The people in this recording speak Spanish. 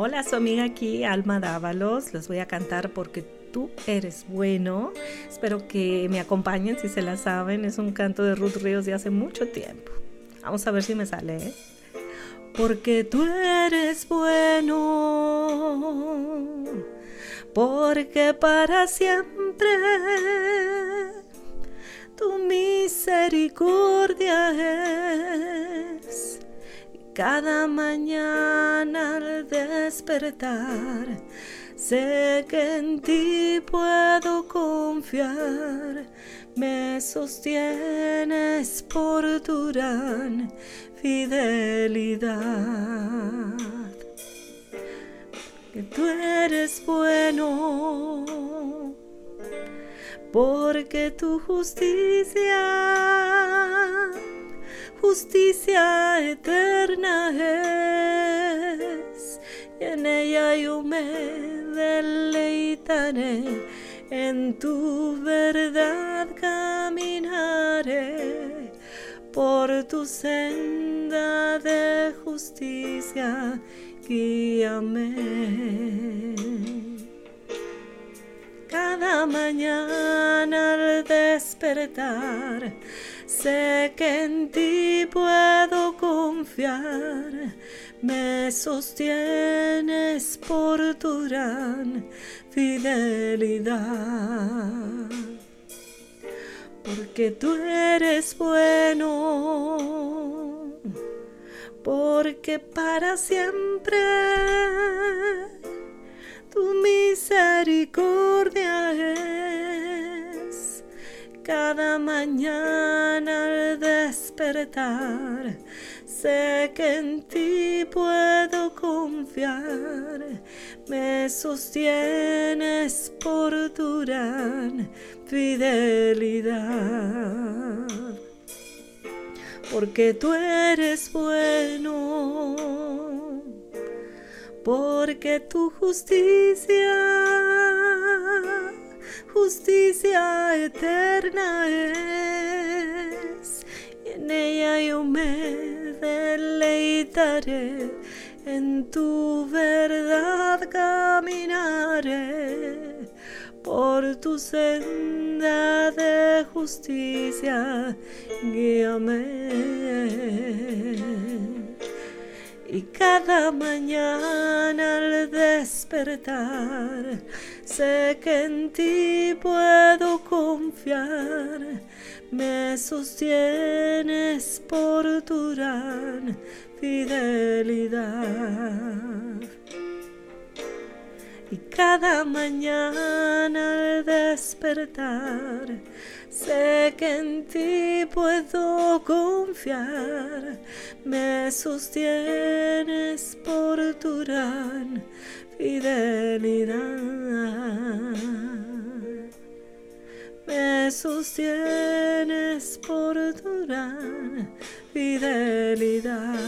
Hola, su amiga aquí, Alma Dávalos. Les voy a cantar porque tú eres bueno. Espero que me acompañen si se la saben. Es un canto de Ruth Ríos de hace mucho tiempo. Vamos a ver si me sale. ¿eh? Porque tú eres bueno. Porque para siempre tu misericordia es cada mañana al despertar, sé que en ti puedo confiar. Me sostienes por tu gran fidelidad. Que tú eres bueno, porque tu justicia justicia eterna es, y en ella yo me deleitaré, en tu verdad caminaré, por tu senda de justicia, guíame. Cada mañana al despertar, Sé que en ti puedo confiar, me sostienes por tu gran fidelidad. Porque tú eres bueno, porque para siempre mañana al despertar. Sé que en ti puedo confiar, me sostienes por tu gran fidelidad. Porque tú eres bueno, porque tu justicia justicia eterna es, y en ella yo me deleitaré, en tu verdad caminaré, por tu senda de justicia, guíame. Y cada mañana al despertar sé que en ti puedo confiar, me sostienes por tu gran fidelidad. Y cada mañana al despertar Sé que en ti puedo confiar, me sostienes por tu gran fidelidad. Me sostienes por tu fidelidad.